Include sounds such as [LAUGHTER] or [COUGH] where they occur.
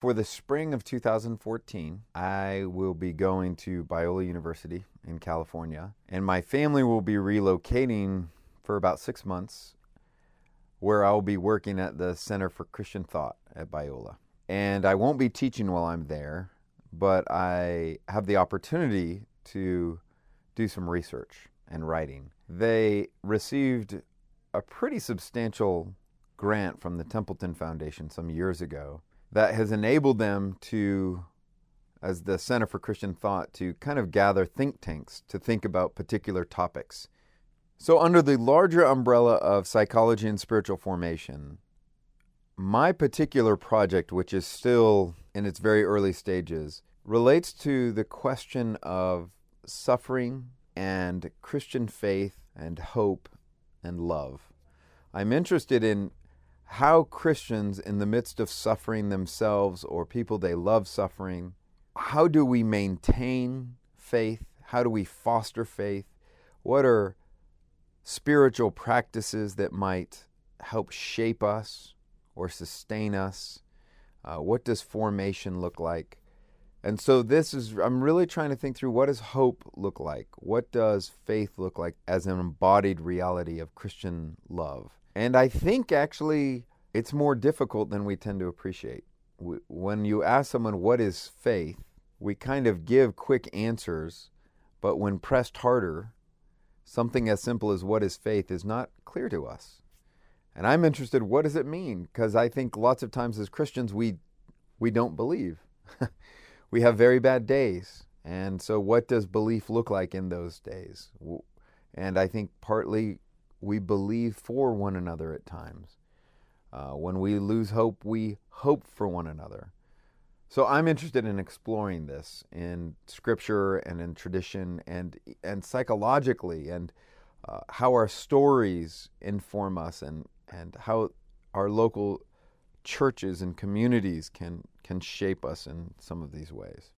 For the spring of 2014, I will be going to Biola University in California, and my family will be relocating for about six months, where I'll be working at the Center for Christian Thought at Biola. And I won't be teaching while I'm there, but I have the opportunity to do some research and writing. They received a pretty substantial grant from the Templeton Foundation some years ago that has enabled them to, as the Center for Christian Thought, to kind of gather think tanks to think about particular topics. So, under the larger umbrella of psychology and spiritual formation, my particular project, which is still in its very early stages, relates to the question of suffering and Christian faith and hope and love. I'm interested in how Christians, in the midst of suffering themselves or people they love suffering, how do we maintain faith? How do we foster faith? What are spiritual practices that might help shape us or sustain us? Uh, what does formation look like? And so this is I'm really trying to think through what does hope look like? What does faith look like as an embodied reality of Christian love? And I think actually it's more difficult than we tend to appreciate. When you ask someone, what is faith? We kind of give quick answers, but when pressed harder, something as simple as what is faith is not clear to us. And I'm interested, what does it mean? Because I think lots of times as Christians, we, we don't believe. [LAUGHS] we have very bad days. And so, what does belief look like in those days? And I think partly we believe for one another at times. Uh, when we lose hope, we hope for one another. So I'm interested in exploring this in scripture and in tradition and and psychologically and uh, how our stories inform us and and how our local churches and communities can can shape us in some of these ways.